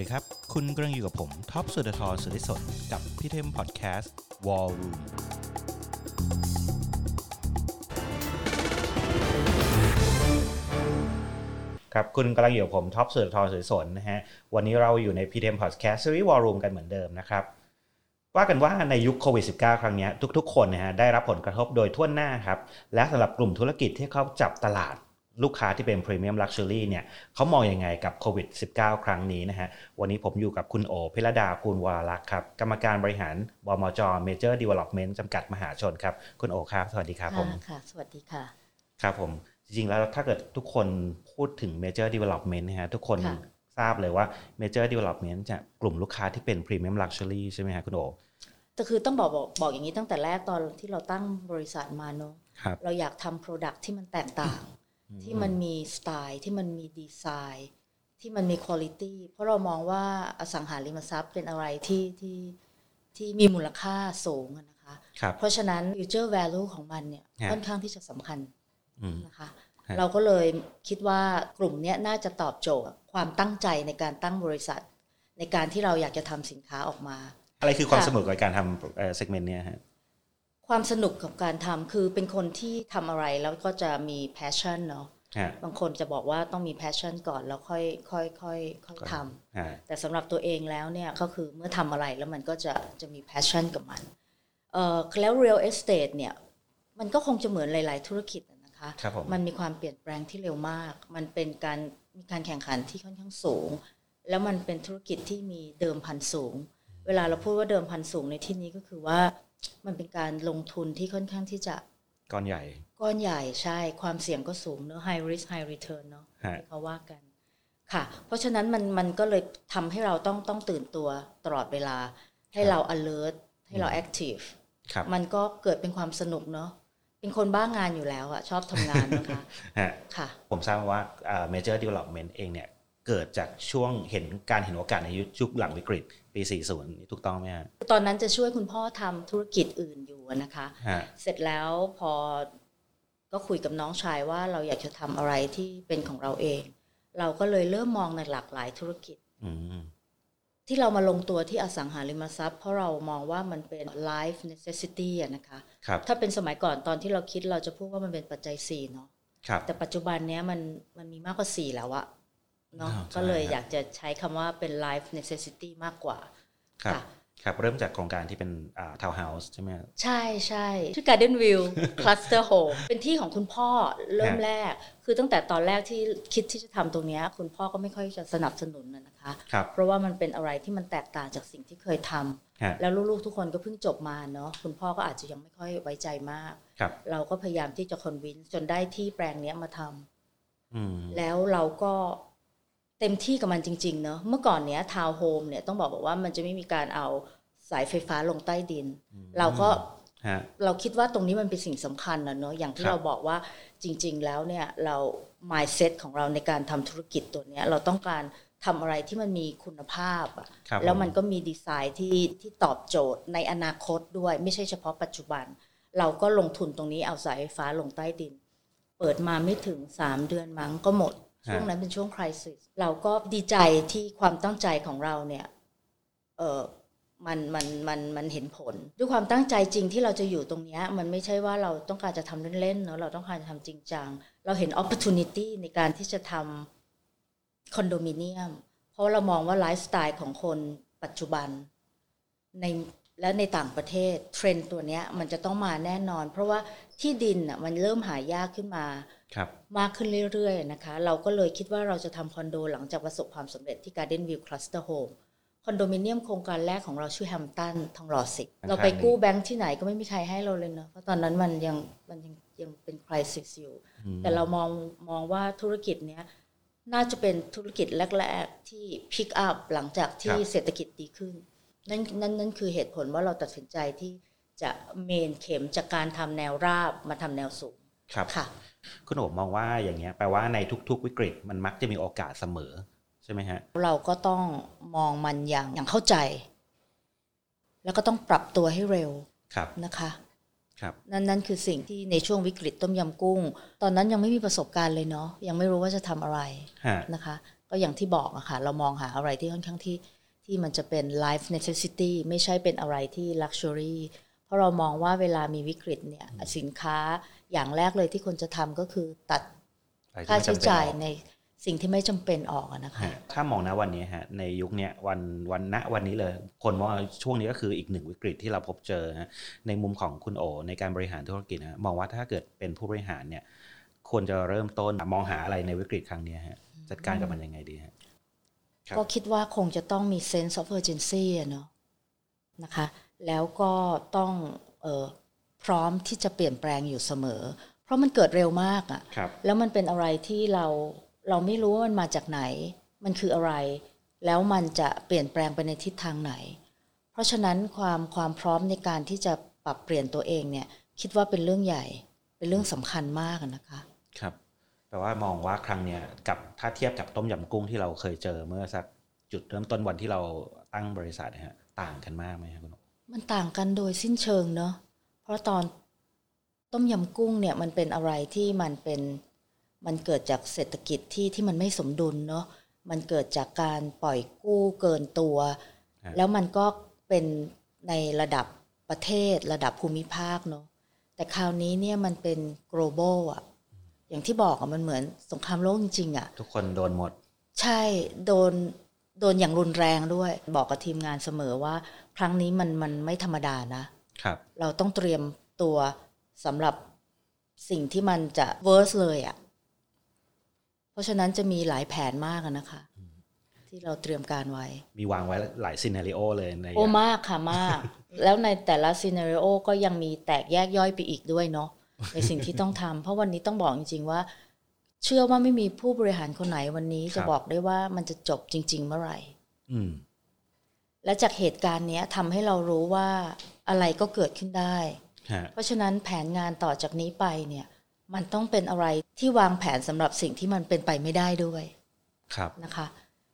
สวัสดีครับ คุณกำลังอยู่กับผมท็อปสุดทรสุริสนกับพี่เทมพอดแคสต์ War Room ครับคุณกำลังอยู่กับผมท็อปสุดทรสุริสนนะฮะวันนี้เราอยู่ในพี่เทมพอดแคสต์ซีรีส์ War Room กันเหมือนเดิมนะครับ ว่ากันว่าในยุคโควิด -19 ครั้งนี้ทุกๆ คนนะฮะได้รับผลกระทบโดยทั่วหน้าครับ และสำหรับกลุ่มธุรกิจที่เขาจับตลาด ลูกค้าที่เป็น premium luxury เนี่ยเขามองยังไงกับโควิด -19 ครั้งนี้นะฮะ วันนี้ผมอยู่กับคุณโอพิรดากูลวารักษ์ครับ กรรมการบริหารบมจ Major Development จำกัดมหาชนครับ คุณโอครับ สวัสดีครับผมค่ะ สวัสดีค่ะ ครับผม จริงๆ แล้วถ้าเกิดทุกคนพูดถึง Major Development นะฮะทุกคนค่ะทราบเลยว่า Major Development จะกลุ่มลูกค้าที่เป็น premium luxury ใช่ไหมฮะคุณโอแต่คือต้องบอกบอกบอกอย่างนี้ตั้งแต่แรกตอนที่เราตั้งบริษัทมาเนอะครับเราอยากทำ Product ที่มันแตกต่าง ที่มันมีสไตล์ที่มันมีดีไซน์ ที่มันมีคุณภาพเพราะเรามองว่าอสังหาริมทรัพย์เป็นอะไรที่ที่ที่มีมูลค่าสูงอะนะคะครับเพราะฉะนั้น future value ของมันเนี่ยฮะค่อนข้างที่จะสำคัญอืมนะคะฮะเราก็เลยคิดว่ากลุ่มเนี้ยน่าจะตอบโจทย์ความตั้งใจในการตั้งบริษัท ในการที่เราอยากจะทำสินค้าออกมา อะไรคือความค่ะสนุกกับการทำเอ่อ segment เนี่ยฮะ ความสนุกกับการทำคือเป็นคนที่ทำอะไรแล้วก็จะมี passion เนาะฮะบางคนจะบอกว่าต้องมี passion ก่อนแล้วค่อยค่อยค่อยค่อยทฮะำแต่สำหรับตัวเองแล้วเนี่ยก็คือเมื่อทำอะไรแล้วมันก็จะจะมี passion กับมันเอ่อแล้ว real estate เนี่ยมันก็คงจะเหมือนหลาย ๆ ธุรกิจอะนะคะครับผมมันมีความเปลี่ยนแปลงที่เร็วมาก มันเป็นการมีการแข่งขันที่ค่อนข้างสูง แล้วมันเป็นธุรกิจที่มีเดิมพันสูง เวลาเราพูดว่าเดิมพันสูงในที่นี้ก็คือว่า มันเป็นการลงทุนที่ค่อนข้างที่จะก้อนใหญ่ ก้อนใหญ่ใช่ความเสี่ยงก็สูงเนอะ high risk high return เนอะฮะที่เขาว่ากันค่ะ เพราะฉะนั้นมันมันก็เลยทำให้เราต้องต้องตื่นตัวตลอดเวลา ให้เรา alert ให้เรา active ครับมันก็เกิดเป็นความสนุกเนอะเป็นคนบ้างงานอยู่แล้วอะชอบทำงานนะคะฮะค่ะ ผมทราบมาว่าเอ่อ major development เองเนี่ยเกิดจากช่วงเห็นการเห็นโอกาสในยุคหลังวิกฤต ปี 40นี่ถูกต้องไหมฮะตอนนั้นจะช่วยคุณพ่อทำธุรกิจอื่นอยู่อะนะคะฮะเสร็จแล้วพอก็คุยกับน้องชายว่าเราอยากจะทำอะไรที่เป็นของเราเอง เราก็เลยเริ่มมองในหลากหลายธุรกิจอืมที่เรามาลงตัวที่อสังหาริมทรัพย์ เพราะเรามองว่ามันเป็น life necessity อะนะคะครับถ้าเป็นสมัยก่อนตอนที่เราคิดเราจะพูดว่ามันเป็นปัจจัยสี่เนาะครับแต่ปัจจุบันเนี้ยมันมันมีมากกว่าสี่แล้วอะ เนาะอ้าวใช่ก็เลยครับอยากจะใช้คำว่าเป็น life necessity มากกว่าครับค่ะครับ เริ่มจากโครงการที่เป็นอ่า town house ใช่ไหมฮะใช่ใช่ชื่อ Garden View Cluster Home เป็นที่ของคุณพ่อเริ่มฮะแรก คือตั้งแต่ตอนแรกที่คิดที่จะทำตรงเนี้ยคุณพ่อก็ไม่ค่อยจะสนับสนุนนะนะคะครับเพราะว่ามันเป็นอะไรที่มันแตกต่างจากสิ่งที่เคยทำฮะแล้วลูกๆทุกคนก็เพิ่งจบมาเนาะคุณพ่อก็อาจจะยังไม่ค่อยไว้ใจมากครับเราก็พยายามที่จะคอนวินจนได้ที่แปลงเนี้ยมาทำอืมแล้วเราก็ เต็มที่กับมันจริงๆเนอะเมื่อก่อนเนี้ยทาวน์โฮมเนี่ยต้องบอกบอกว่ามันจะไม่มีการเอาสายไฟฟ้าลงใต้ดิน เราก็ฮะเราคิดว่าตรงนี้มันเป็นสิ่งสำคัญนะเนอะอย่างที่ครับเราบอกว่าจริง ๆ แล้วเนี่ยเรา mindset ของเราในการทำธุรกิจตัวเนี้ยเราต้องการทำอะไรที่มันมีคุณภาพอะครับแล้วผมันก็มีดีไซน์ที่ที่ตอบโจทย์ในอนาคตด้วย ไม่ใช่เฉพาะปัจจุบัน เราก็ลงทุนตรงนี้เอาสายไฟฟ้าลงใต้ดิน เปิดมาไม่ถึง 3 เดือนมั้งก็หมด ช่วงนั้นเป็นช่วงคริสิสเราก็ดีใจที่ความตั้งใจของเราเนี่ยเออมันมันมันมันเห็นผล ด้วยความตั้งใจจริงที่เราจะอยู่ตรงนี้มันไม่ใช่ว่าเราต้องการจะทำเล่นๆเนาะเราต้องการจะทำจริงจังเราเห็น opportunity ในการที่จะทำคอนโดมิเนียม เพราะเรามองว่าไลฟ์สไตล์ของคนปัจจุบันใน และในต่างประเทศเทรนด์ตัวเนี้ยมันจะต้องมาแน่นอน เพราะว่าที่ดินอะมันเริ่มหายากขึ้นมาครับมากขึ้นเรื่อยๆนะคะ เราก็เลยคิดว่าเราจะทำคอนโดหลังจากประสบความสำเร็จที่ Garden View Cluster Home คอนโดมิเนียมโครงการแรกของเราชื่อ Hampton ทองหล่อสิบเราไปกู้แบงค์ที่ไหนก็ไม่มีใครให้เราเลยเนาะเพราะตอนนั้นมันยังมันยังยังเป็นคริสิสอยู่ แต่เรามองมองว่าธุรกิจเนี้ยน่าจะเป็นธุรกิจแรก ๆ ที่พิกอัพหลังจากที่ครับเศรษฐกิจดีขึ้น นั่นนั่นนั่นคือเหตุผลว่าเราตัดสินใจที่จะเมนเข็มจากการทำแนวราบมาทำแนวสูงครับค่ะ คุณโอมองว่าอย่างเงี้ยแปลว่าในทุก ๆ วิกฤตมันมักจะมีโอกาสเสมอใช่ไหมฮะเราก็ต้องมองมันอย่างอย่างเข้าใจ แล้วก็ต้องปรับตัวให้เร็วครับนะคะครับนั่นนั่นคือสิ่งที่ในช่วงวิกฤตต้มยำกุ้ง ตอนนั้นยังไม่มีประสบการณ์เลยเนาะยังไม่รู้ว่าจะทำอะไรฮะนะคะ ก็อย่างที่บอกอะค่ะ เรามองหาอะไรที่ค่อนข้างที่ ที่มันจะเป็น life necessity ไม่ใช่เป็นอะไรที่ luxury เพราะเรามองว่าเวลามีวิกฤตเนี่ยสินค้าอย่างแรกเลยที่คนจะทำก็คือตัดอะไรที่ค่าไม่ใช้จำเป็นจ่ายออกในสิ่งที่ไม่จำเป็นออกอะนะคะฮะถ้ามองนะวันนี้ฮะในยุคเนี้ยวันวันณวันนี้เลย คนมองว่าช่วงนี้ก็คืออีกหนึ่งวิกฤตที่เราพบเจอฮะในมุมของคุณโอในการบริหารธุรกิจนะมองว่าถ้าเกิดเป็นผู้บริหารเนี่ยควรจะเริ่มต้นมองหาอะไรในวิกฤตครั้งเนี้ยฮะจัดการกับมันยังไงดีฮะครับ ก็คิดว่าคงจะต้องมี sense of urgency อะเนาะนะคะ แล้วก็ต้องเออพร้อมที่จะเปลี่ยนแปลงอยู่เสมอ เพราะมันเกิดเร็วมากอะครับแล้วมันเป็นอะไรที่เราเราไม่รู้ว่ามันมาจากไหน มันคืออะไร แล้วมันจะเปลี่ยนแปลงไปในทิศทางไหน เพราะฉะนั้นความความพร้อมในการที่จะปรับเปลี่ยนตัวเองเนี่ย คิดว่าเป็นเรื่องใหญ่ เป็นเรื่องสำคัญมากอะนะคะ ครับ แปลว่ามองว่าครั้งเนี้ยกับถ้าเทียบกับต้มยำกุ้งที่เราเคยเจอเมื่อสักจุดเริ่มต้นวันที่เราตั้งบริษัทเนยฮะต่างกันมากไหมครับคุณโอมันต่างกันโดยสิ้นเชิงเนาะเพราะตอนต้มยำกุ้งเนี่ยมันเป็นอะไรที่มันเป็นมันเกิดจากเศรษฐกิจที่ที่มันไม่สมดุลเนาะมันเกิดจากการปล่อยกู้เกินตัว แล้วมันก็เป็นในระดับประเทศระดับภูมิภาคเนาะแต่คราวนี้เนี่ยมันเป็น global อะ อย่างที่บอกอะมันเหมือนสงครามโลกจริงๆอะทุกคนโดนหมด ใช่โดนโดนอย่างรุนแรงด้วย บอกกับทีมงานเสมอว่า ครั้งนี้มันมันไม่ธรรมดานะครับ เราต้องเตรียมตัวสำหรับสิ่งที่มันจะเวิร์สเลยอะ่ะ เพราะฉะนั้นจะมีหลายแผนมากอะนะคะ ที่เราเตรียมการไว้ มีวางไว้หลายซีนารีโอเลยในโอ้มากค่ะมาก แล้วในแต่ละซีนารีโอก็ยังมีแตกแยกย่อยไปอีกด้วยเนาะ ในสิ่งที่ต้องทำเพราะวันนี้ต้องบอกจริง ๆ ว่า เชื่อว่าไม่มีผู้บริหารคนไหนวันนี้จะบอกได้ว่ามันจะจบจริง ๆ เมื่อไหร่อืมและจากเหตุการณ์เนี้ยทำให้เรารู้ว่าอะไรก็เกิดขึ้นได้ฮะเพราะฉะนั้นแผนงานต่อจากนี้ไปเนี่ย มันต้องเป็นอะไรที่วางแผนสำหรับสิ่งที่มันเป็นไปไม่ได้ด้วยครับนะคะ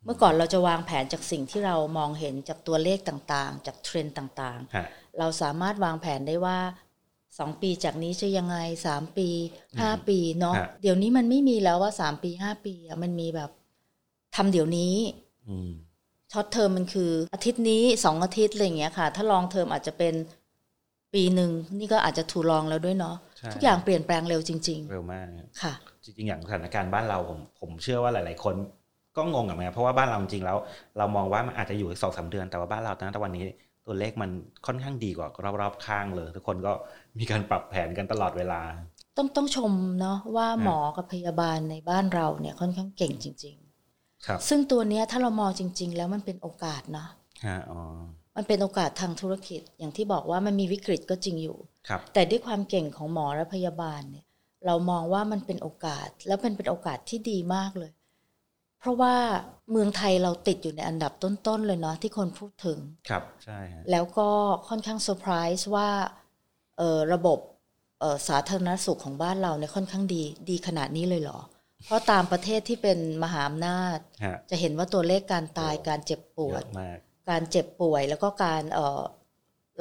เมื่อก่อนเราจะวางแผนจากสิ่งที่เรามองเห็นจากตัวเลขต่างๆ จากเทรนด์ต่างฮะๆเราสามารถวางแผนได้ว่า สองปีจากนี้จะยังไงสามปีห้าปีเนาะเดี๋ยวนี้มันไม่มีแล้วว่าสามปีห้าปีอะมันมีแบบทำเดี๋ยวนี้อืมช็อตเทอมมันคืออาทิตย์นี้สองอาทิตย์อะไรอย่างเงี้ยค่ะ ถ้าลองเทอมอาจจะเป็นปีหนึ่งนี่ก็อาจจะถูลองแล้วด้วยเนาะใช่ทุกอย่างเปลี่ยนแปลงเร็วจริงเร็วมากฮะๆค่ะ จริงๆ อย่างสถานการณ์บ้านเราผมผมเชื่อว่าหลายๆ คนก็งงกับมันเพราะว่าบ้านเราจริงๆแล้ว เรามองว่ามันอาจจะอยู่สองสามเดือนแต่ว่าบ้านเราตั้งแต่วันนี้ ตัวเลขมันค่อนข้างดีกว่ารอบๆข้างเลย ทุกคนก็ มีการปรับแผนกันตลอดเวลา ต้องต้องชมเนาะว่าฮะหมอกับพยาบาลในบ้านเราเนี่ยค่อนข้างเก่งจริงครับๆซึ่งตัวเนี้ยถ้าเรามองจริง ๆ แล้วมันเป็นโอกาสนะฮะอ๋อมันเป็นโอกาสทางธุรกิจอย่างที่บอกว่ามันมีวิกฤตก็จริงอยู่ครับแต่ด้วยความเก่งของหมอและพยาบาลเนี่ย เรามองว่ามันเป็นโอกาสแล้วเป็นเป็นโอกาสที่ดีมากเลย เพราะว่าเมืองไทยเราติดอยู่ในอันดับต้นๆเลยเนาะที่คนพูดถึงครับใช่ฮะแล้วก็ค่อนข้างเซอร์ไพรส์ว่าเอ่อ ระบบเอ่อสาธารณสุขของบ้านเราเนี่ยค่อนข้างดีดีขนาดนี้เลยเหรอ เพราะตามประเทศที่เป็นมหาอำนาจฮะจะเห็นว่าตัวเลขการตายการเจ็บปเยวดอะมากการเจ็บป่วยแล้วก็การเอ่อ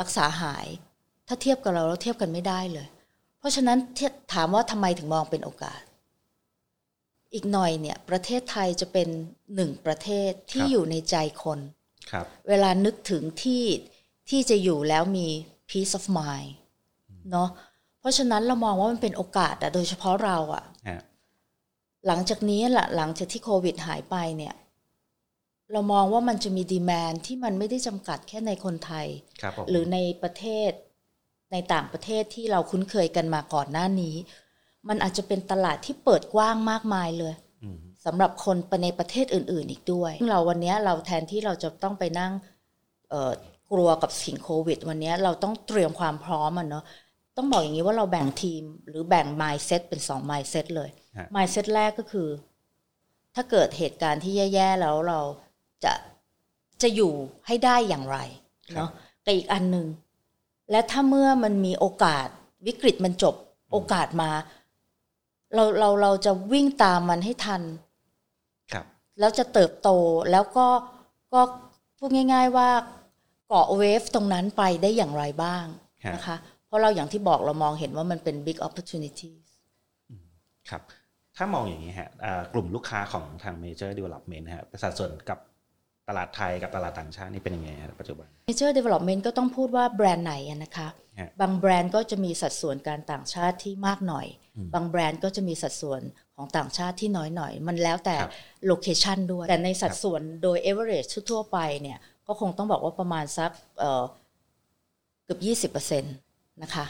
รักษาหาย ถ้าเทียบกับเราเราเทียบกันไม่ได้เลย เพราะฉะนั้นเทียบถามว่าทำไมถึงมองเป็นโอกาส อีกหน่อยเนี่ย ประเทศไทยจะเป็นหนึ่งประเทศที่อยู่ในใจคนครับเวลานึกถึงที่ที่จะอยู่แล้วมี peace of mind เนาะเพราะฉะนั้นเรามองว่ามันเป็นโอกาสอะโดยเฉพาะเราอะฮะหลังจากนี้ละหลังจากที่โควิดหายไปเนี่ย เรามองว่ามันจะมีดีแมนที่มันไม่ได้จำกัดแค่ในคนไทยครับผมหรือในประเทศในต่างประเทศที่เราคุ้นเคยกันมาก่อนหน้านี้ มันอาจจะเป็นตลาดที่เปิดกว้างมากมายเลยอืมสำหรับคนในประเทศอื่น ๆ อีกด้วยซึ่งเราวันนี้เราแทนที่เราจะต้องไปนั่งเอ่อกลัวกับสิ่งโควิด วันนี้เราต้องเตรียมความพร้อมมันเนาะ ต้องบอกอย่างนี้ว่าเราแบ่งทีมหรือแบ่ง mindset เป็นสอง mindset เลยฮะ mindset แรกก็คือ ถ้าเกิดเหตุการณ์ที่แย่ๆแล้วเราจะจะอยู่ให้ได้อย่างไรเนาะกับอีกอันหนึ่งและถ้าเมื่อมันมีโอกาสวิกฤตมันจบโอกาสมา เราเราเราจะวิ่งตามมันให้ทัน ครับ แล้วจะเติบโตแล้วก็ก็พูดง่าย ๆว่าเกาะเวฟตรงนั้นไปได้อย่างไรบ้างฮะนะคะเพ ราะเราอย่างที่บอกเรามองเห็นว่ามันเป็น big opportunity ครับ ถ้ามองอย่างนี้ฮะกลุ่มลูกค้าของทาง Major Development ฮะสัดส่วนกับตลาดไทยกับตลาดต่างชาตินี่เป็นยังไงปัจจุบัน Major Development ก็ต้องพูดว่าแบรนด์ไหนนะคะ บางแบรนด์ก็จะมีสัดส่วนการต่างชาติที่มากหน่อย บางแบรนด์ก็จะมีสัดส่วนของต่างชาติที่น้อยหน่อย มันแล้วแต่ location ด้วย แต่ในสัดส่วนโดย average ทั่วไปเนี่ย ก็คงต้องบอกว่าประมาณสักเกือบ20% นะคะ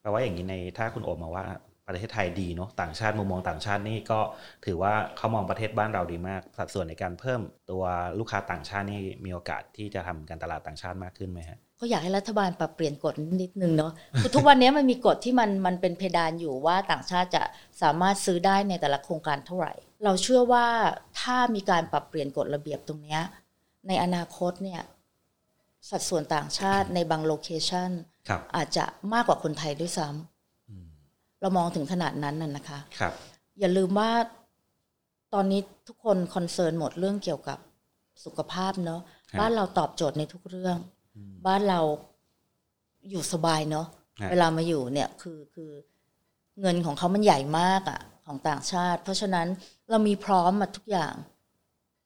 แปลว่าอย่างนี้ในถ้าคุณโอมองว่าประเทศไทยดีเนาะต่างชาติมุมมองต่างชาตินี่ก็ถือว่าเขามองประเทศบ้านเราดีมาก สัดส่วนในการเพิ่มตัวลูกค้าต่างชาตินี่มีโอกาสที่จะทำการตลาดต่างชาติมากขึ้นไหมฮะก็อยากให้รัฐบาลปรับเปลี่ยนกฎนิดนึงเนาะคือทุกวันนี้มันมีกฎที่มันมันเป็นเพดานอยู่ว่าต่างชาติจะสามารถซื้อได้ในแต่ละโครงการเท่าไหร่ เราเชื่อว่าถ้ามีการปรับเปลี่ยนกฎระเบียบตรงนี้ในอนาคตเนี่ยสัดส่วนต่างชาติในบางโลเคชัน อาจจะมากกว่าคนไทยด้วยซ้ำเรามองถึงขนาดนั้นน่ะนะคะครับอย่าลืมว่าตอนนี้ทุกคนคอนเซิร์นหมดเรื่องเกี่ยวกับสุขภาพเนาะบ้านเราตอบโจทย์ในทุกเรื่อง บ้านเราอยู่สบายเนาะเวลามาอยู่เนี่ยคือคือเงินของเขามันใหญ่มากอะ่ะ ของต่างชาติ เพราะฉะนั้นเรามีพร้อมมาทุกอย่าง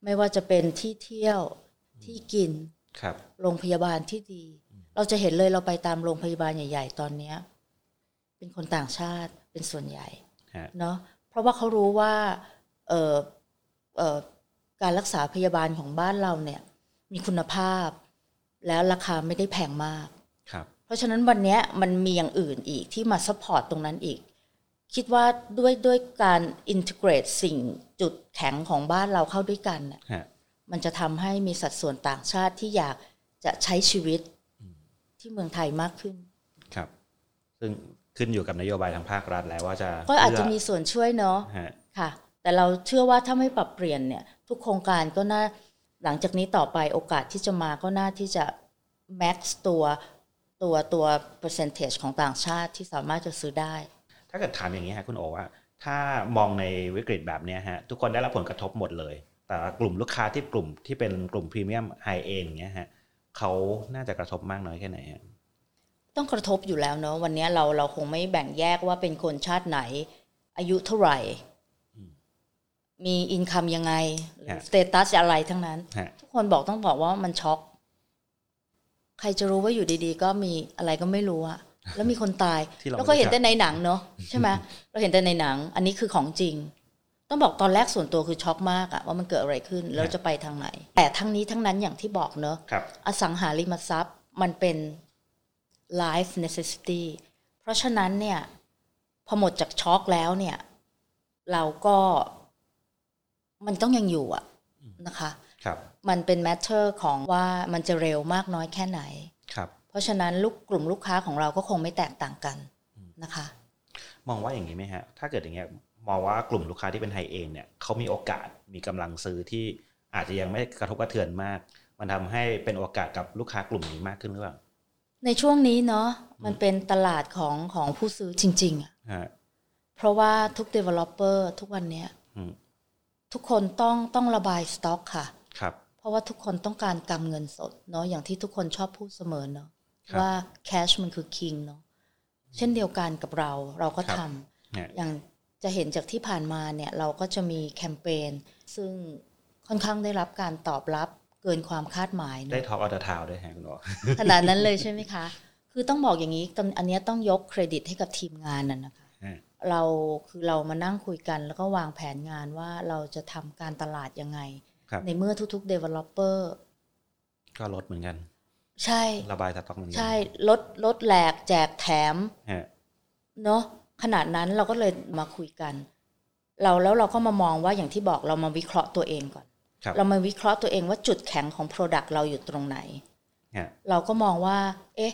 ไม่ว่าจะเป็นที่เที่ยวที่กินโรงพยาบาลที่ดี เราจะเห็นเลยเราไปตามโรงพยาบาลใหญ่ ๆ ตอนเนี้ย เป็นคนต่างชาติเป็นส่วนใหญ่เนาะเพราะว่าเขารู้ว่าเออเออการรักษาพยาบาลของบ้านเราเนี่ย มีคุณภาพ แล้วราคาไม่ได้แพงมากครับเพราะฉะนั้นวันนี้มันมีอย่างอื่นอีกที่มา support ตรงนั้นอีก คิดว่าด้วยด้วยการ integrate สิ่งจุดแข็งของบ้านเราเข้าด้วยกันเนี่ยมันจะทำให้มีสัดส่วนต่างชาติที่อยากจะใช้ชีวิต ที่เมืองไทยมากขึ้น ครับ ซึ่งขึ้นอยู่กับนโยบายทางภาครัฐแล้วว่าจะ ก็อาจจะมีส่วนช่วยเนาะค่ะ แต่เราเชื่อว่าถ้าไม่ปรับเปลี่ยนเนี่ย ทุกโครงการก็น่าหลังจากนี้ต่อไปโอกาสที่จะมาก็น่าที่จะ max ตัวตัวตัว percentage ของต่างชาติที่สามารถจะซื้อได้ ถ้าเกิดถามอย่างนี้ฮะคุณโอว่า ถ้ามองในวิกฤตแบบนี้ฮะทุกคนได้รับผลกระทบหมดเลย แต่กลุ่มลูกค้าที่กลุ่มที่เป็นกลุ่มพรีเมียมไฮเอ็นเงี้ยฮะ เขาน่าจะกระทบมากน้อยแค่ไหนต้องกระทบอยู่แล้วเนาะวันนี้เราเราคงไม่แบ่งแยกว่าเป็นคนชาติไหน อายุเท่าไหร่ มีอินคัมยังไงสเตตัสอะไรทั้งนั้น ทุกคนบอกต้องบอกว่ามันช็อก ใครจะรู้ว่าอยู่ดีๆ ก็มีอะไรก็ไม่รู้อะแล้วมีคนตาย แล้วก็เห็นแต่ในหนังเนาะใช่ไหมเราเห็นแต่ในหนัง อันนี้คือของจริง ต้องบอกตอนแรกส่วนตัวคือช็อกมากอะว่ามันเกิดอะไรขึ้นแล้วจะไปทางไหน แต่ทั้งนี้ทั้งนั้นอย่างที่บอกเนอะอสังหาริมทรัพย์มันเป็น life necessity เพราะฉะนั้นเนี่ยพอหมดจากช็อกแล้วเนี่ย เราก็มันต้องยังอยู่อะนะคะครับมันเป็น matter ของว่ามันจะเร็วมากน้อยแค่ไหนครับ เพราะฉะนั้นลูกกลุ่มลูกค้าของเราก็คงไม่แตกต่างกันนะคะ มองว่าอย่างนี้ไหมฮะ ถ้าเกิดอย่างเงี้ย มองว่ากลุ่มลูกค้าที่เป็นไฮเองเนี่ยเขามีโอกาสมีกำลังซื้อที่อาจจะยังไม่กระทบกระเทือนมาก มันทำให้เป็นโอกาสกับลูกค้ากลุ่มนี้มากขึ้นหรือเปล่าในช่วงนี้เนาะมันเป็นตลาดของของผู้ซื้อจริงๆอะเพราะว่าทุก developer ทุกวันเนี้ยทุกคนต้องต้องระบายสต็อกค่ะครับเพราะว่าทุกคนต้องการกำเงินสดเนาะอย่างที่ทุกคนชอบพูดเสมอเนาะว่า cash มันคือ king เนาะเช่นเดียวกันกับเราเราก็ทำอย่าง จะเห็นจากที่ผ่านมาเนี่ยเราก็จะมีแคมเปญซึ่งค่อนข้างได้รับการตอบรับเกินความคาดหมาย ได้ท็อปอัลตทาวด้วยแฮงหรอขนาดนั้นเลยใช่ไหมคะ คือต้องบอกอย่างนี้อันนี้ต้องยกเครดิตให้กับทีมงานน่ะนะคะ เราคือเรามานั่งคุยกันแล้วก็วางแผนงานว่าเราจะทำการตลาดยังไง ในเมื่อทุกๆ developer ก็ลดเหมือนกัน ใช่ ระบายสต็อกเหมือนกัน ใช่ลดลดแหลกแจกแถมเนาะ ขนาดนั้นเราก็เลยมาคุยกัน เราแล้วเราก็มามองว่าอย่างที่บอกเรามาวิเคราะห์ตัวเองก่อน เรามาวิเคราะห์ตัวเองว่าจุดแข็งของ Product เราอยู่ตรงไหน เราก็มองว่า เอ๊ะ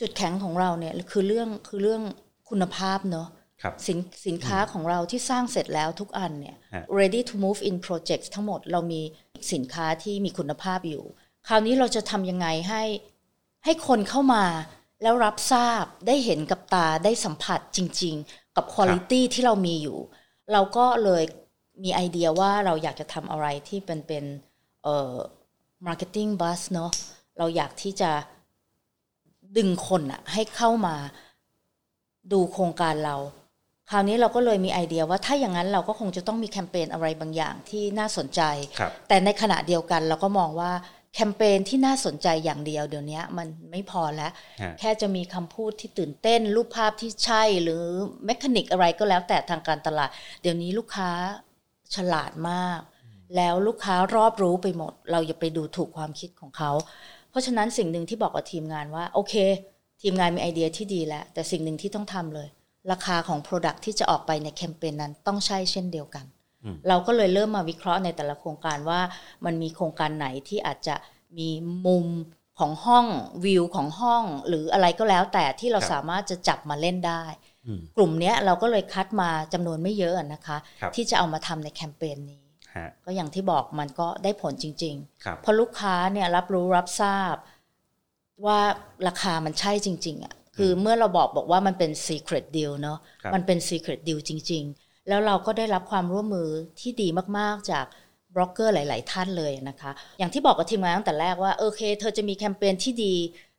จุดแข็งของเราเนี่ยคือเรื่องคือเรื่องคุณภาพเนาะสินสินค้าของเราที่สร้างเสร็จแล้วทุกอันเนี่ย ready to move in projects ทั้งหมดเรามีสินค้าที่มีคุณภาพอยู่ คราวนี้เราจะทำยังไงให้ให้คนเข้ามา แล้วรับทราบได้เห็นกับตาได้สัมผัสจริง ๆ กับคุณภาพที่เรามีอยู่ เราก็เลยมีไอเดียว่าเราอยากจะทำอะไรที่เป็นเป็นเอ่อ marketing buzz เนาะเราอยากที่จะดึงคนอะให้เข้ามาดูโครงการเรา คราวนี้เราก็เลยมีไอเดียว่าถ้าอย่างนั้นเราก็คงจะต้องมีแคมเปญอะไรบางอย่างที่น่าสนใจครับแต่ในขณะเดียวกันเราก็มองว่า แคมเปญที่น่าสนใจอย่างเดียวเดี๋ยวนี้มันไม่พอแล้วฮะแค่จะมีคำพูดที่ตื่นเต้น รูปภาพที่ใช่หรือแมคานิกอะไรก็แล้วแต่ทางการตลาด เดี๋ยวนี้ลูกค้าฉลาดมาก แล้วลูกค้ารอบรู้ไปหมด เราอย่าไปดูถูกความคิดของเขา เพราะฉะนั้นสิ่งหนึ่งที่บอกกับทีมงานว่า โอเค ทีมงานมีไอเดียที่ดีแล้ว แต่สิ่งหนึ่งที่ต้องทำเลย ราคาของ Product ที่จะออกไปในแคมเปญนั้นต้องใช่เช่นเดียวกันอืม เราก็เลยเริ่มมาวิเคราะห์ในแต่ละโครงการว่ามันมีโครงการไหนที่อาจจะมีมุมของห้องวิวของห้อง หรืออะไรก็แล้วแต่ที่เราครับสามารถจะจับมาเล่นได้อืมกลุ่มเนี้ยเราก็เลยคัดมาจำนวนไม่เยอะอะนะคะครับที่จะเอามาทำในแคมเปญนี้ฮะก็อย่างที่บอกมันก็ได้ผลจริงครับๆเพราะลูกค้าเนี่ยรับรู้รับทราบ ว่าราคามันใช่จริง ๆอะ่ะคือเมื่อเราบอกบอกว่ามันเป็น secret deal เนาะครับมันเป็น secret deal จริง ๆ แล้วเราก็ได้รับความร่วมมือที่ดีมากๆจากบล็อกเกอร์หลาย ๆ ท่านเลยนะคะ อย่างที่บอกกับทีมงานตั้งแต่แรกว่าโอเค เธอจะมีแคมเปญที่ดี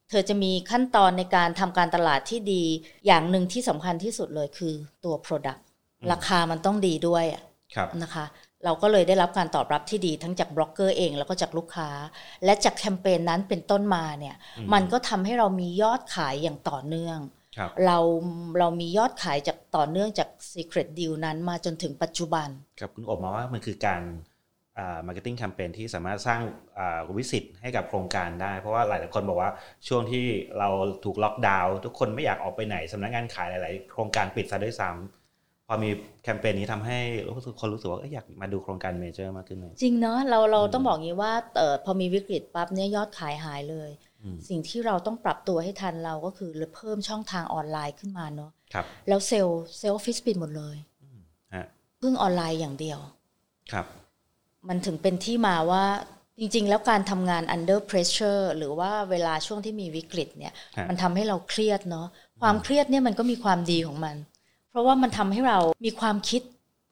เธอจะมีขั้นตอนในการทำการตลาดที่ดี อย่างหนึ่งที่สำคัญที่สุดเลยคือตัว Product ราคามันต้องดีด้วยอะครับนะคะ เราก็เลยได้รับการตอบรับที่ดีทั้งจากบล็อกเกอร์เองแล้วก็จากลูกค้า และจากแคมเปญนั้นเป็นต้นมาเนี่ยอืมมันก็ทำให้เรามียอดขายอย่างต่อเนื่องครับ เราเรามียอดขายจากต่อเนื่องจาก Secret Deal นั้นมาจนถึงปัจจุบันกับคุณโอมองว่ามันคือการอ่า marketing campaign ที่สามารถสร้างอ่า visit ให้กับโครงการได้ เพราะว่าหลายๆคนบอกว่าช่วงที่เราถูกล็อกดาวน์ทุกคนไม่อยากออกไปไหนสำนักงานขายหลายๆ โครงการปิดซะด้วยซ้ำพอมีแคมเปญนี้ทำให้รู้สึกคนรู้สึกว่าเอ้ยอยากมาดูโครงการเมเจอร์มากขึ้นเลยจริงเนาะเราเราอืมต้องบอกงี้ว่าเออพอมีวิกฤตปั๊บเนี่ยยอดขายหายเลยอืม สิ่งที่เราต้องปรับตัวให้ทันเราก็คือเพิ่มช่องทางออนไลน์ขึ้นมาเนาะครับแล้ว sales sales office ปิดหมดเลยฮะพึ่งออนไลน์อย่างเดียวครับ มันถึงเป็นที่มาว่าจริง ๆ แล้วการทำงาน under pressure หรือว่าเวลาช่วงที่มีวิกฤตเนี่ยฮะมันทำให้เราเครียดเนาะความเครียดเนี่ยมันก็มีความดีของมัน เพราะว่ามันทำให้เรามีความคิด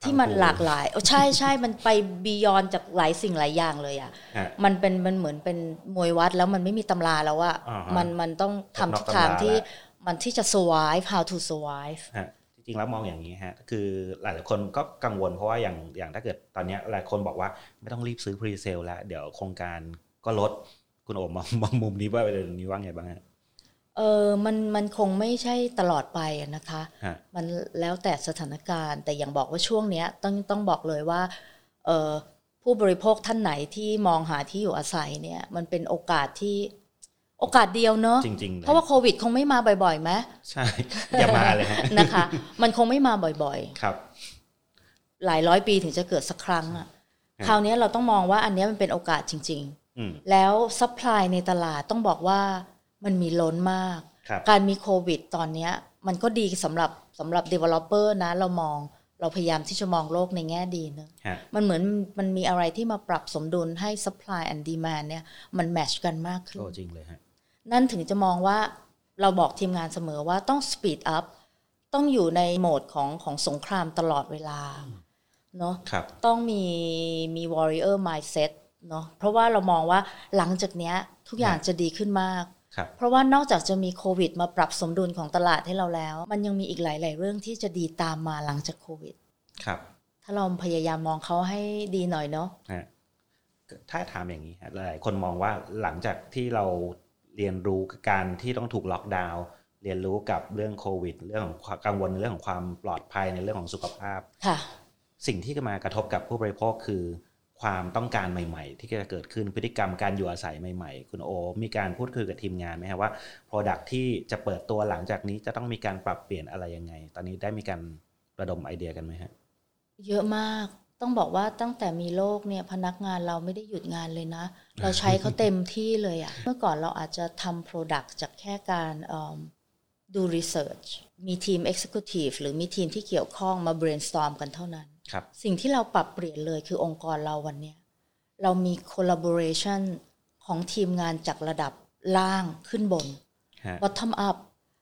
ที่มันหลากหลายโอ้ใช่ใช่มันไปบียอนจากหลายสิ่งหลายอย่างเลยอะฮะมันเป็นมันเหมือนเป็นมวยวัดแล้วมันไม่มีตำราแล้วอะอ่าฮะมันมันต้องทำนอกทิศทางตำราที่แล้วมันที่จะ survive how to survive ฮะจริงๆแล้วมองอย่างนี้ฮะคือหลายๆคนก็กังวลเพราะว่าอย่างอย่างถ้าเกิดตอนเนี้ยหลายคนบอกว่าไม่ต้องรีบซื้อพรีเซลแล้วเดี๋ยวโครงการก็ลดคุณโอมมองมองมุมนี้ว่าเรื่องนี้ว่าไงบ้างฮะ เออมันมันคงไม่ใช่ตลอดไปอะนะคะฮะมันแล้วแต่สถานการณ์ แต่อย่างบอกว่าช่วงเนี้ยต้องต้องบอกเลยว่าเออผู้บริโภคท่านไหนที่มองหาที่อยู่อาศัยเนี่ย มันเป็นโอกาสที่โอกาสเดียวเนอะจริงๆลยเพราะว่าโควิดคงไม่มาบ่อยๆไหมใช่ อย่ามาเลยฮะนะคะ มันคงไม่มาบ่อยครับๆหลายร้อยปีถึงจะเกิดสักครั้งอะอืมคราวนี้เราต้องมองว่าอันเนี้ยมันเป็นโอกาสจริงอืมๆแล้ว supply ในตลาดต้องบอกว่า มันมีล้นมากครับการมีโควิดตอนเนี้ยมันก็ดีสำหรับสำหรับ developer นะ เรามองเราพยายามที่จะมองโลกในแง่ดีเนอะฮะมันเหมือนมันมีอะไรที่มาปรับสมดุลให้ supply and demand เนี่ยมัน match กันมากขึ้นโอ้จริงเลยฮะนั่นถึงจะมองว่าเราบอกทีมงานเสมอว่าต้อง speed up ต้องอยู่ในโหมดของของสงครามตลอดเวลาเนาะครับต้องมีมี warrior mindset เนาะเพราะว่าเรามองว่าหลังจากเนี้ยทุกอย่างจะดีขึ้นมากครับ เพราะว่านอกจากจะมีโควิด มาปรับสมดุลของตลาดให้เราแล้ว มันยังมีอีกหลาย ๆ เรื่องที่จะดีตามมาหลังจากโควิด ครับ ถ้าเราพยายามมองเขาให้ดีหน่อยเนาะฮะถ้าถามอย่างนี้ฮะหลายๆคนมองว่าหลังจากที่เราเรียนรู้กับการที่ต้องถูกล็อกดาวน์เรียนรู้กับเรื่องโควิด เรื่องของความกังวลในเรื่องของความปลอดภัยในเรื่องของสุขภาพค่ะ สิ่งที่จะมากระทบกับผู้บริโภคคือ ความต้องการใหม่ ๆ ที่จะเกิดขึ้นพฤติกรรมการอยู่อาศัยใหม่ ๆ คุณโอ มีการพูดคุยกับทีมงานไหมครับว่า Product ที่จะเปิดตัวหลังจากนี้จะต้องมีการปรับเปลี่ยนอะไรยังไง ตอนนี้ได้มีการระดมไอเดียกันไหมฮะเยอะมากต้องบอกว่าตั้งแต่มีโรคเนี่ยพนักงานเราไม่ได้หยุดงานเลยนะ เราใช้เขาเต็มที่เลยอะเมื่อก่อนเราอาจจะทำ Product จากแค่การเอิ่มดู Research มีทีม Executive หรือมีทีมที่เกี่ยวข้องมา brainstorm กันเท่านั้นครับ สิ่งที่เราปรับเปลี่ยนเลยคือองค์กรเราวันเนี้ยเรามี collaboration ของทีมงานจากระดับล่างขึ้นบนฮะ bottom up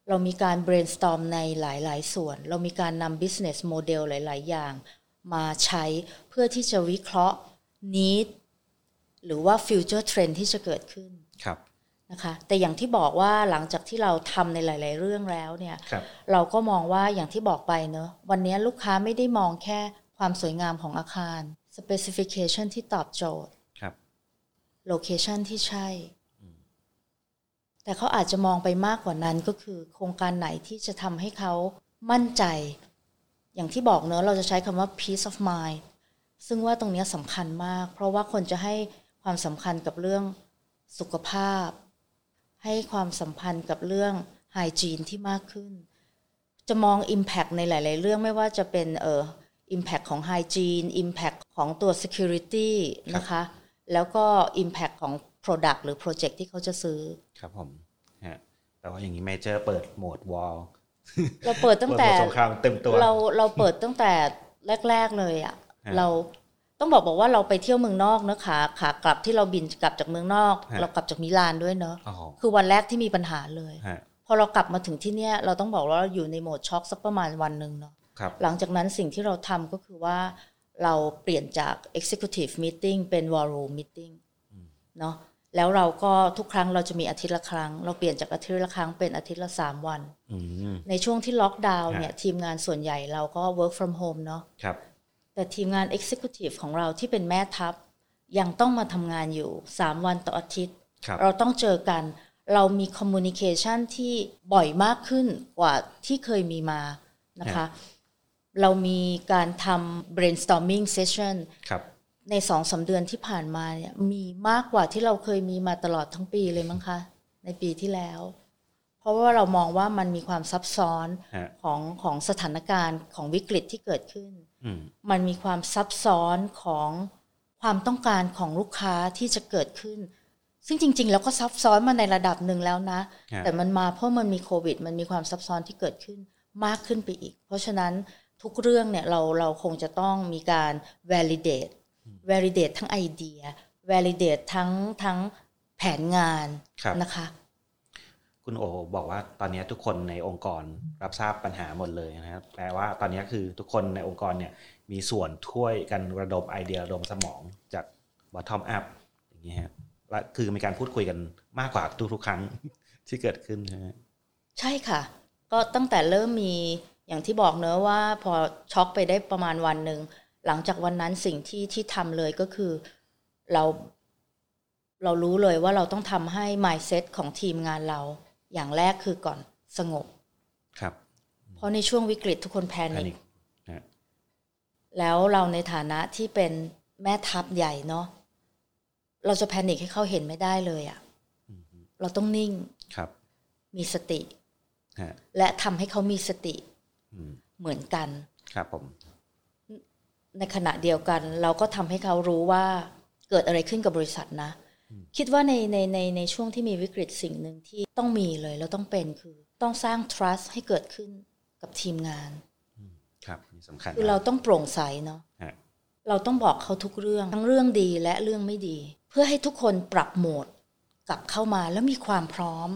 เรามีการ brainstorm ในหลาย ๆ ส่วน เรามีการนำ business model หลาย ๆ อย่าง มาใช้เพื่อที่จะวิเคราะห์ need หรือว่า future trend ที่จะเกิดขึ้นครับนะคะแต่อย่างที่บอกว่าหลังจากที่เราทำในหลาย ๆ เรื่องแล้วเนี่ยครับเราก็มองว่าอย่างที่บอกไปเนอะวันนี้ลูกค้าไม่ได้มองแค่ ความสวยงามของอาคาร specification ที่ตอบโจทย์ครับ location ที่ใช่ แต่เขาอาจจะมองไปมากกว่านั้นก็คือ โครงการไหนที่จะทำให้เขามั่นใจ อย่างที่บอกเนอะเราจะใช้คำว่า peace of mind ซึ่งว่าตรงเนี้ยสำคัญมาก เพราะว่าคนจะให้ความสำคัญกับเรื่องสุขภาพ ให้ความสัมพันธ์กับเรื่องไฮจีนที่มากขึ้น จะมอง Impact ในหลาย ๆ เรื่องไม่ว่าจะเป็นเอ่อ Impact ของไฮจีน Impact ของตัว Security นะคะ แล้วก็ Impact ของ Product หรือ Project ที่เขาจะซื้อ ครับผมฮะแต่ว่าอย่างนี้เมเจอร์เปิดโหมดวอลเราเปิดตั้งแต่เปิดโหมดสงครามเต็มตัวเราเราเปิดตั้งแต่แรก ๆ เลยอะ่ะฮะเราต้องบอกบอกว่าเราไปเที่ยวเมืองนอกเนอะขาขากลับที่เราบินกลับจากเมืองนอกฮะเรากลับจากมิลานด้วยเนอะอ๋อคือวันแรกที่มีปัญหาเลยฮะพอเรากลับมาถึงที่เนี่ยเราต้องบอกว่าเราอยู่ในโหมดช็อกสักประมาณวันหนึ่งเนาะครับ หลังจากนั้นสิ่งที่เราทำก็คือว่าเราเปลี่ยนจาก executive meeting เป็น war room meeting เนาะแล้วเราก็ทุกครั้งเราจะมีอาทิตย์ละครั้ง เราเปลี่ยนจากอาทิตย์ละครั้งเป็นอาทิตย์ละสามวันอืมในช่วงที่ล็อกดาวน์เนี่ยฮะทีมงานส่วนใหญ่เราก็ work from home เนาะครับแต่ทีมงาน executive ของเราที่เป็นแม่ทัพ ยังต้องมาทำงานอยู่3วันต่ออาทิตย์ครับเราต้องเจอกันเรามี communication ที่บ่อยมากขึ้นกว่าที่เคยมีมานะคะ เรามีการทำ brainstorming session ครับในสองสาเดือนที่ผ่านมาเนี่ยมีมากกว่าที่เราเคยมีมาตลอดทั้งปีเลยมั้งคะ ในปีที่แล้ว เพราะว่าเรามองว่ามันมีความซับซ้อนฮะของของสถานการณ์ของวิกฤตที่เกิดขึ้นอืมมันมีความซับซ้อนของความต้องการของลูกค้าที่จะเกิดขึ้น ซึ่งจริง ๆ แล้วก็ซับซ้อนมาในระดับหนึ่งแล้วนะฮะแต่มันมาเพราะมันมีโควิด มันมีความซับซ้อนที่เกิดขึ้นมากขึ้นไปอีก เพราะฉะนั้น ทุกเรื่องเนี่ยเราเราคงจะต้องมีการ validate validate ทั้งไอเดีย validate ทั้งทั้งแผนงานครับนะคะ คุณโอบอกว่าตอนนี้ทุกคนในองค์กรรับทราบปัญหาหมดเลยนะครับแปลว่าตอนนี้คือทุกคนในองค์กรเนี่ยมีส่วนช่วยกันระดมไอเดียระดมสมองจาก bottom up อย่างนี้ฮะและคือมีการพูดคุยกันมากกว่าทุกๆครั้งที่เกิดขึ้นใช่ไหมใช่ค่ะ ก็ตั้งแต่เริ่มมี อย่างที่บอกเนอะว่าพอช็อกไปได้ประมาณวันหนึ่งหลังจากวันนั้นสิ่งที่ที่ทำเลยก็คือเราเรารู้เลยว่าเราต้องทำให้ mindset ของทีมงานเรา อย่างแรกคือก่อนสงบ ครับ เพราะในช่วงวิกฤตทุกคนแพแพนินิคคฮะแล้วเราในฐานะที่เป็นแม่ทัพใหญ่เนาะเราจะแพนิคให้เขาเห็นไม่ได้เลยอะเราต้องนิ่งครับ มีสติฮะและทำให้เขามีสติอืม เหมือนกัน ครับผม ในขณะเดียวกัน เราก็ทำให้เขารู้ว่าเกิดอะไรขึ้นกับบริษัทนะ คิดว่าในในในในช่วงที่มีวิกฤตสิ่งหนึ่งที่ต้องมีเลยแล้วต้องเป็นคือ ต้องสร้าง trust ให้เกิดขึ้นกับทีมงานครับนี่สำคัญคือเราต้องโปร่งใสเนาะฮะเราต้องบอกเขาทุกเรื่อง ทั้งเรื่องดีและเรื่องไม่ดี เพื่อให้ทุกคนปรับโหมดกลับเข้ามาแล้วมีความพร้อม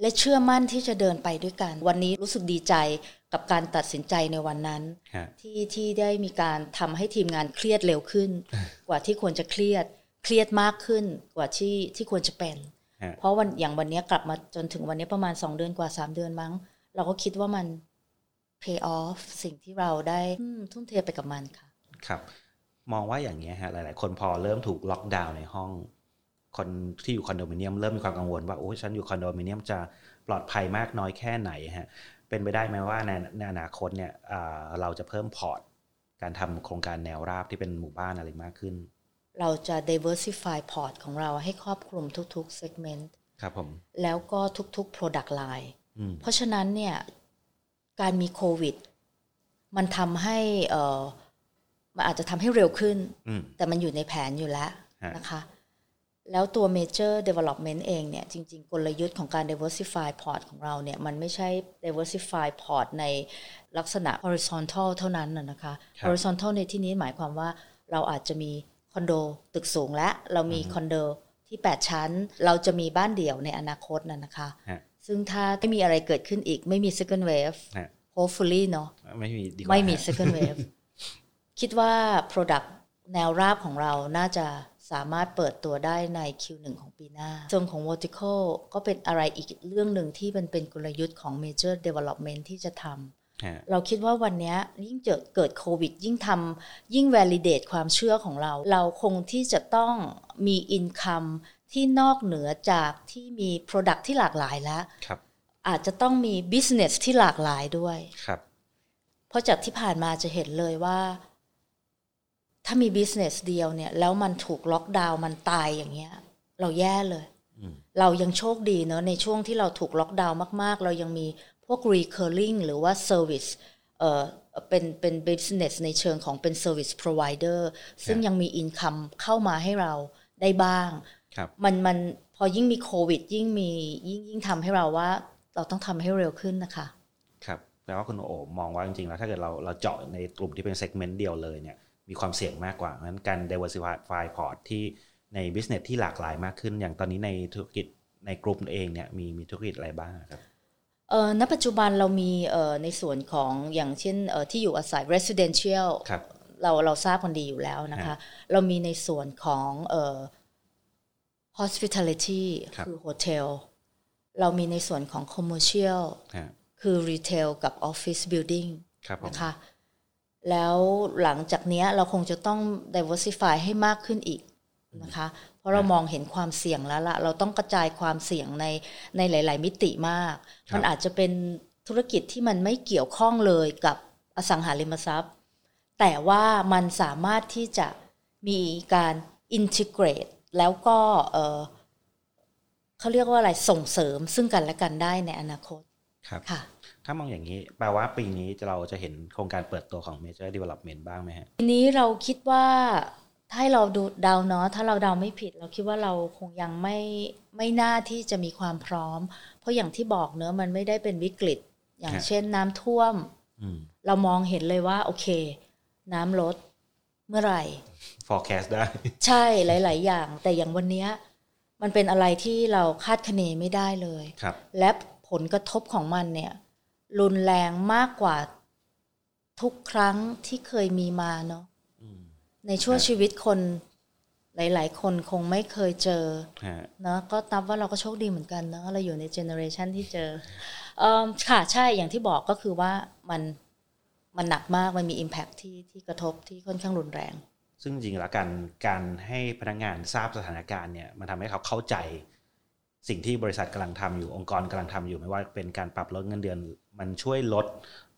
และเชื่อมั่นที่จะเดินไปด้วยกัน วันนี้รู้สึกดีใจกับการตัดสินใจในวันนั้นฮะที่ที่ได้มีการทำให้ทีมงานเครียดเร็วขึ้น กว่าที่ควรจะเครียดเครียดมากขึ้นกว่าที่ที่ควรจะเป็นฮะเพราะวันอย่างวันนี้กลับมาจนถึงวันนี้ประมาณสองเดือนกว่าสามเดือนมั้ง เราก็คิดว่ามัน pay off สิ่งที่เราได้อืมทุ่มเทไปกับมันค่ะ ครับ มองว่าอย่างนี้ยฮะหลาย ๆ คนพอเริ่มถูกล็อกดาวน์ในห้อง คนที่อยู่คอนโดมิเนียมเริ่มมีความกังวลว่าโอ้ยฉันอยู่คอนโดมิเนียมจะปลอดภัยมากน้อยแค่ไหนฮะเป็นไปได้ไหมว่าในในอนาคตเนี่ยอ่าเราจะเพิ่มพอร์ต การทำโครงการแนวราบที่เป็นหมู่บ้านอะไรมากขึ้น เราจะ diversify port ของเราให้ครอบคลุมทุกๆ segment ครับผม แล้วก็ทุกๆ product line อืมเพราะฉะนั้นเนี่ยการมีโควิด มันทำให้เอ่อมันอาจจะทำให้เร็วขึ้นอืมแต่มันอยู่ในแผนอยู่แล้วฮะนะคะ แล้วตัว major development เองเนี่ย จริง ๆ กลยุทธ์ของการ diversify port ของเราเนี่ย มันไม่ใช่ diversify port ในลักษณะ horizontal เท่านั้นนะนะคะ horizontal ในที่นี้หมายความว่าเราอาจจะมีคอนโดตึกสูงและ เรามีคอนโดที่ 8 ชั้น เราจะมีบ้านเดี่ยวในอนาคตนะนะคะฮะซึ่งถ้าไม่มีอะไรเกิดขึ้นอีกไม่มี second wave ฮะ hopefully เนาะไม่มีดีกว่าไม่มีฮะ second wave คิดว่า product แนวราบของเราน่าจะ สามารถเปิดตัวได้ใน Q1 ของปีหน้าส่วนของ vertical ก็เป็นอะไรอีกเรื่องหนึ่งที่มันเป็นกลยุทธ์ของ major development ที่จะทำเราคิดว่าวันนี้ยิ่งเจอเกิดโควิด ยิ่งทำยิ่ง validate ความเชื่อของเรา เราคงที่จะต้องมี income ที่นอกเหนือจากที่มี product ที่หลากหลายแล้วครับอาจจะต้องมี business ที่หลากหลายด้วย ครับ เพราะจากที่ผ่านมาจะเห็นเลยว่า ถ้ามี business เดียวเนี่ยแล้วมันถูกล็อกดาวน์มันตายอย่างเงี้ย เราแย่เลย เรายังโชคดีเนอะในช่วงที่เราถูกล็อกดาวน์มากๆ เรายังมีพวก recurring หรือว่า service เอ่อเป็นเป็น business ในเชิงของเป็น service provider ซึ่งยังมี income เข้ามาให้เราได้บ้างครับมันมันพอยิ่งมีโควิด ยิ่งมียิ่งยิ่งทำให้เราว่า เราต้องทำให้เร็วขึ้นนะคะ ครับแปลว่าคุณโอมองว่าจริงๆแล้วถ้าเกิดเราเราเจาะในกลุ่มที่เป็นเซกเมนต์เดียวเลยเนี่ย มีความเสี่ยงมากกว่าเพราะฉะนั้นการ diversify port ที่ใน business ที่หลากหลายมากขึ้น อย่างตอนนี้ในธุรกิจในกลุ่มเองเนี่ยมีมีธุรกิจอะไรบ้างครับเอ่อณปัจจุบันเรามีเอ่อในส่วนของอย่างเช่นเอ่อที่อยู่อาศัย residential ครับเราเราทราบกันดีอยู่แล้วนะคะ เรามีในส่วนของเอ่อ hospitality ครับคือ hotel เรามีในส่วนของ commercial ฮะคือ retail กับ office building ครับผมนะคะ แล้วหลังจากเนี้ยเราคงจะต้อง diversify ให้มากขึ้นอีกนะคะ เพราะเรามองเห็นความเสี่ยงแล้วล่ะเราต้องกระจายความเสี่ยงในในหลาย ๆ มิติมาก มันอาจจะเป็นธุรกิจที่มันไม่เกี่ยวข้องเลยกับอสังหาริมทรัพย์ แต่ว่ามันสามารถที่จะมีการ integrate แล้วก็เอ่อเขาเรียกว่าอะไรส่งเสริมซึ่งกันและกันได้ในอนาคตครับค่ะ ถ้ามองอย่างนี้ แปลว่าปีนี้เราจะเห็นโครงการเปิดตัวของ major development บ้างไหมฮะทีนี้เราคิดว่าถ้าให้เราดูเดาเนาะถ้าเราเดาไม่ผิด เราคิดว่าเราคงยังไม่ไม่น่าที่จะมีความพร้อม เพราะอย่างที่บอกเนอะมันไม่ได้เป็นวิกฤต อย่างฮะเช่นน้ำท่วมอืมเรามองเห็นเลยว่า โอเค น้ำลดเมื่อไหร่ forecast ได้ ใช่หลาย ๆ อย่าง แต่อย่างวันเนี้ยมันเป็นอะไรที่เราคาดคะเนไม่ได้เลยครับและผลกระทบของมันเนี่ย รุนแรงมากกว่าทุกครั้งที่เคยมีมาเนาะอืมในช่วงฮะชีวิตคนหลาย ๆ คนคงไม่เคยเจอฮะเนอะก็นับว่าเราก็โชคดีเหมือนกันเนอะเราอยู่ในเจเนอเรชันที่เจอเอมค่ะใช่อย่างที่บอกก็คือว่ามันมันหนักมากมันมี Impact ที่ที่กระทบที่ค่อนข้างรุนแรง ซึ่งจริงๆแล้วการการให้พนักงานทราบสถานการณ์เนี่ยมันทำให้เขาเข้าใจ สิ่งที่บริษัทกำลังทำอยู่องค์กรกำลังทำอยู่ไม่ว่าเป็นการปรับลดเงินเดือน มันช่วยลด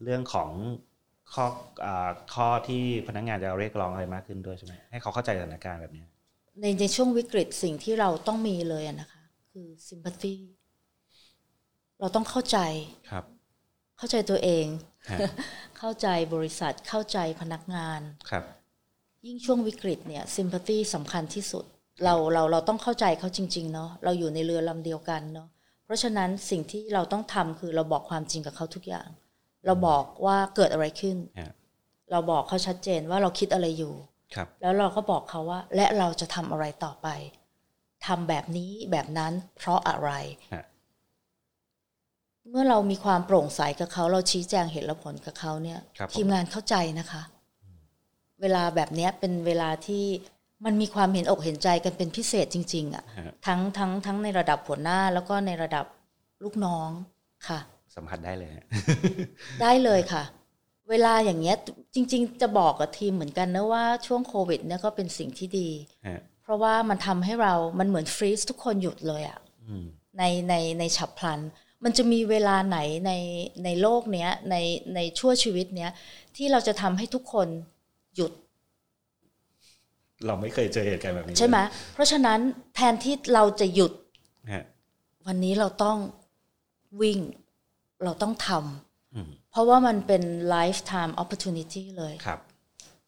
เรื่องของข้ออาข้อที่พนักงานจะเรียกร้องอะไรมากขึ้นด้วยใช่ไหมให้เขาเข้าใจสถานการณ์แบบเนี้ยในในช่วงวิกฤตสิ่งที่เราต้องมีเลยอะนะคะ คือ sympathy เราต้องเข้าใจครับ เข้าใจตัวเองฮะเข้าใจบริษัทเข้าใจพนักงานครับ ยิ่งช่วงวิกฤตเนี่ย sympathy สำคัญที่สุด เราเราเราต้องเข้าใจเขาจริง ๆ เนาะเราอยู่ในเรือลำเดียวกันเนาะเพราะฉะนั้นสิ่งที่เราต้องทำคือเราบอกความจริงกับเขาทุกอย่าง เราบอกว่าเกิดอะไรขึ้นฮะเราบอกเขาชัดเจนว่าเราคิดอะไรอยู่ครับแล้วเราก็บอกเขาว่า และเราจะทำอะไรต่อไปทำแบบนี้แบบนั้นเพราะอะไรฮะเมื่อเรามีความโปร่งใสกับเขา เราชี้แจงเหตุและผลกับเขาเนี่ยครับผมทีมงานเข้าใจนะคะ เวลาแบบเนี้ยเป็นเวลาที่ มันมีความเห็นอกเห็นใจกันเป็นพิเศษจริง ๆอะฮะทั้งทั้งทั้งในระดับหัวหน้าแล้วก็ในระดับลูกน้องค่ะสัมผัสได้เลยฮะได้เลยค่ะ เวลาอย่างเงี้ยจริง ๆ จะบอกกับทีมเหมือนกันนะว่าช่วงโควิดเนี่ยก็เป็นสิ่งที่ดีฮะเพราะว่ามันทำให้เรามันเหมือนฟรีซทุกคนหยุดเลยอะอืมในในในฉับพลัน มันจะมีเวลาไหนในในโลกเนี้ยในในชั่วชีวิตเนี้ยที่เราจะทำให้ทุกคนหยุด เราไม่เคยเจอเหตุการณ์แบบนี้ใช่ไหมเพราะฉะนั้นแทนที่เราจะหยุดฮะวันนี้เราต้องวิ่ง เราต้องทอืมำเพราะว่ามันเป็น lifetime opportunity เลยครับ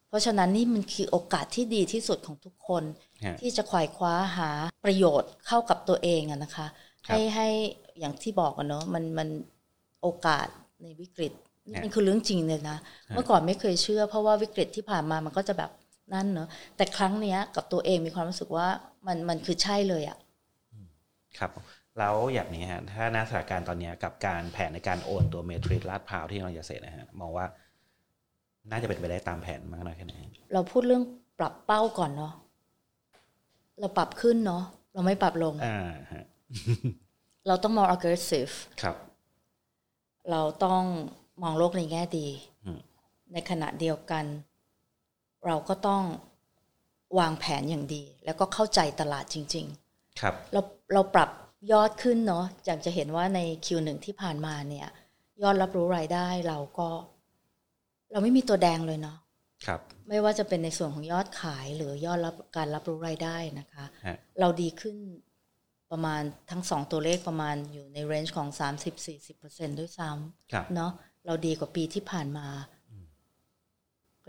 เพราะฉะนั้นนี่มันคือโอกาสที่ดีที่สุดของทุกคนฮะที่จะขวายคว้าหาประโยชน์เข้ากับตัวเองอะนะคะครับให้ให้อย่างที่บอกกันเนาะมันมันโอกาสในวิกฤตนี่ฮะมันคือเรื่องจริงเลยนะ เมื่อก่อนไม่เคยเชื่อ เพราะว่าวิกฤตที่ผ่านมามันก็จะแบบ นั่นเนาะแต่ครั้งเนี้ยกับตัวเองมีความรู้สึกว่ามันมันคือใช่เลยอะครับแล้วอย่างนี้ฮะถ้าหน้าสถานการณ์ตอนนี้กับการแผนในการโอนตัวเมทริกลาดพร้าวที่เราจะเสร็จนะฮะมองว่า น่าจะเป็นไปได้ตามแผนมากน้อยแค่ไหนฮะเราพูดเรื่องปรับเป้าก่อนเนาะเราปรับขึ้นเนาะเราไม่ปรับลงอ่าฮะเราต้องมอง aggressive ครับ เราต้องมองโลกในแง่ดีอืมในขณะเดียวกัน เราก็ต้องวางแผนอย่างดี แล้วก็เข้าใจตลาดจริงครับๆเราเราปรับยอดขึ้นเนาะอยากจะเห็นว่าใน Q1 ที่ผ่านมาเนี่ย ยอดรับรู้รายได้เราก็ เราไม่มีตัวแดงเลยเนาะครับ ไม่ว่าจะเป็นในส่วนของยอดขายหรือยอดรับการรับรู้รายได้นะคะฮะเราดีขึ้นประมาณทั้งสองตัวเลขประมาณอยู่ใน range ของ 30-40%ด้วยซ้ำครับเนาะเราดีกว่าปีที่ผ่านมา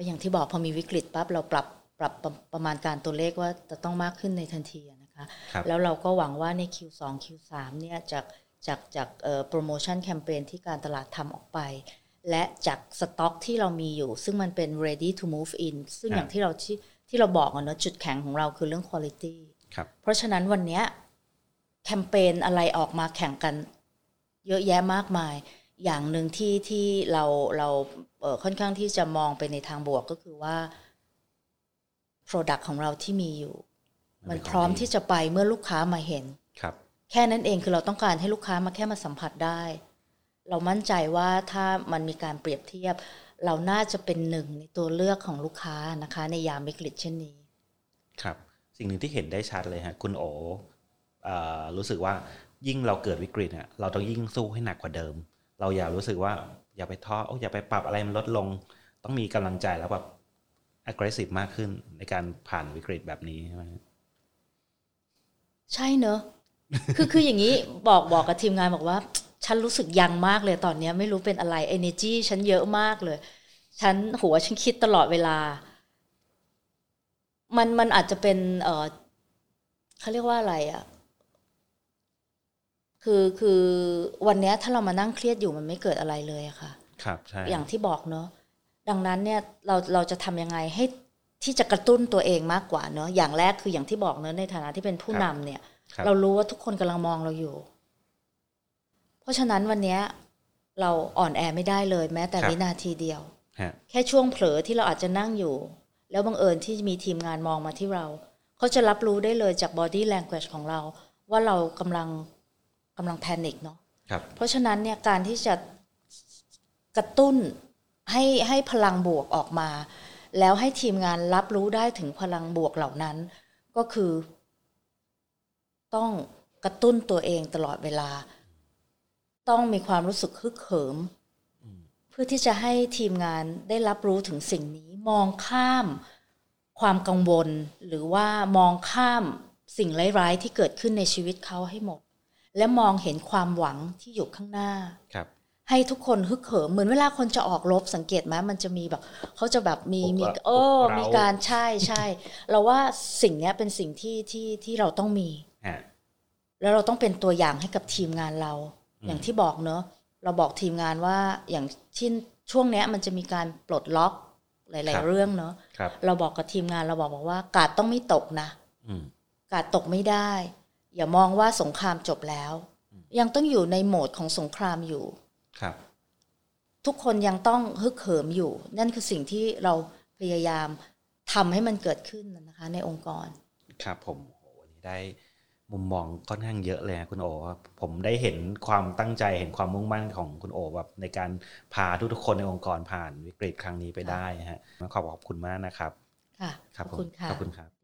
ก็อย่างที่บอกพอมีวิกฤตปั๊บเราปรับปรับประประมาณการตัวเลขว่าจะต้องมากขึ้นในทันทีอะนะคะครับแล้วเราก็หวังว่าใน Q2 Q3 เนี่ยจากจากจากโปรโมชั่นแคมเปญที่การตลาดทำออกไป และจากสต็อกที่เรามีอยู่ ซึ่งมันเป็น ready to move in ซึ่งอ่าอย่างที่เราที่ที่เราบอกอะเนอะจุดแข็งของเราคือเรื่อง quality ครับเพราะฉะนั้นวันเนี้ยแคมเปญอะไรออกมาแข่งกันเยอะแยะมากมาย อย่างหนึ่งที่ที่เราเราเอ่อค่อนข้างที่จะมองไปในทางบวกก็คือว่า Product ของเราที่มีอยู่ มันพร้อมที่จะไปเมื่อลูกค้ามาเห็นครับ แค่นั้นเองคือเราต้องการให้ลูกค้ามาแค่มาสัมผัสได้ เรามั่นใจว่าถ้ามันมีการเปรียบเทียบ เราน่าจะเป็นหนึ่งในตัวเลือกของลูกค้านะคะ ในยามวิกฤตเช่นนี้ ครับ สิ่งหนึ่งที่เห็นได้ชัดเลยฮะคุณโอเอ่อรู้สึกว่ายิ่งเราเกิดวิกฤตเนี่ยเราต้องยิ่งสู้ให้หนักกว่าเดิม เราอย่ารู้สึกว่าอย่าไปท้อโอ้อย่าไปปรับอะไรมันลดลง ต้องมีกำลังใจแล้วแบบ aggressive มากขึ้นในการผ่านวิกฤตแบบนี้ใช่ไหมใช่เนอะคือคืออย่างนี้บอกบอกกับทีมงานบอกว่า ฉันรู้สึกยังมากเลยตอนนี้ไม่รู้เป็นอะไร energy ฉันเยอะมากเลย ฉันหัวฉันคิดตลอดเวลา มันมันอาจจะเป็นเออเขาเรียกว่าอะไรอะ่ะ คือคือวันเนี้ยถ้าเรามานั่งเครียดอยู่มันไม่เกิดอะไรเลยอะค่ะ ครับใช่อย่างที่บอกเนอะดังนั้นเนี่ยเราเราจะทำยังไงให้ที่จะกระตุ้นตัวเองมากกว่าเนอะอย่างแรกคืออย่างที่บอกเนอะในฐานะที่เป็นผู้นำเนี่ยครับเรารู้ว่าทุกคนกำลังมองเราอยู่ เพราะฉะนั้นวันเนี้ยเราอ่อนแอไม่ได้เลยแม้แต่ครับวินาทีเดียวฮะแค่ช่วงเผลอที่เราอาจจะนั่งอยู่ แล้วบังเอิญที่มีทีมงานมองมาที่เรา เขาจะรับรู้ได้เลยจาก body language ของเรา ว่าเรากำลัง กำลังแพนิคเนาะครับเพราะฉะนั้นเนี่ยการที่จะกระตุ้นให้ให้พลังบวกออกมา แล้วให้ทีมงานรับรู้ได้ถึงพลังบวกเหล่านั้น ก็คือ ต้องกระตุ้นตัวเองตลอดเวลา ต้องมีความรู้สึกฮึกเหิม เพื่อที่จะให้ทีมงานได้รับรู้ถึงสิ่งนี้ มองข้ามความกังวล หรือว่ามองข้ามสิ่งร้ายๆที่เกิดขึ้นในชีวิตเขาให้หมด และมองเห็นความหวังที่อยู่ข้างหน้าครับ ให้ทุกคนฮึกเหิมเหมือนเวลาคนจะออกรบสังเกตไหมมันจะมีแบบเขาจะแบบมีมีปลุกโอ้ปลุกเร้ามีมีการใช่ใช่เราว่าสิ่งเนี้ยเป็นสิ่งที่ที่ที่เราต้องมีฮะแล้วเราต้องเป็นตัวอย่างให้กับทีมงานเราอืมอย่างที่บอกเนอะเราบอกทีมงานว่าอย่างที่ช่วงเนี้ยมันจะมีการปลดล็อกหลาย ๆ เรื่องเนอะครับเราบอกกับทีมงานเราบอกบอกว่า กาดต้องไม่ตกนะอืมกาดตกไม่ได้ อย่ามองว่าสงครามจบแล้ว ยังต้องอยู่ในโหมดของสงครามอยู่ครับ ทุกคนยังต้องฮึกเหิมอยู่ นั่นคือสิ่งที่เราพยายามทำให้มันเกิดขึ้นนะคะ ในองค์กร ครับผมโอ้โหวันนี้ได้มุมมองค่อนข้างเยอะเลยนะคุณโอว่าผมได้เห็นความตั้งใจเห็นความมุ่งมั่นของคุณโอแบบในการพาทุกๆคนในองค์กรผ่านวิกฤตครั้งนี้ไปได้ฮะขอบขอบคุณมากนะครับ ค่ะครับขอบคุณผมค่ะขอบคุณครับ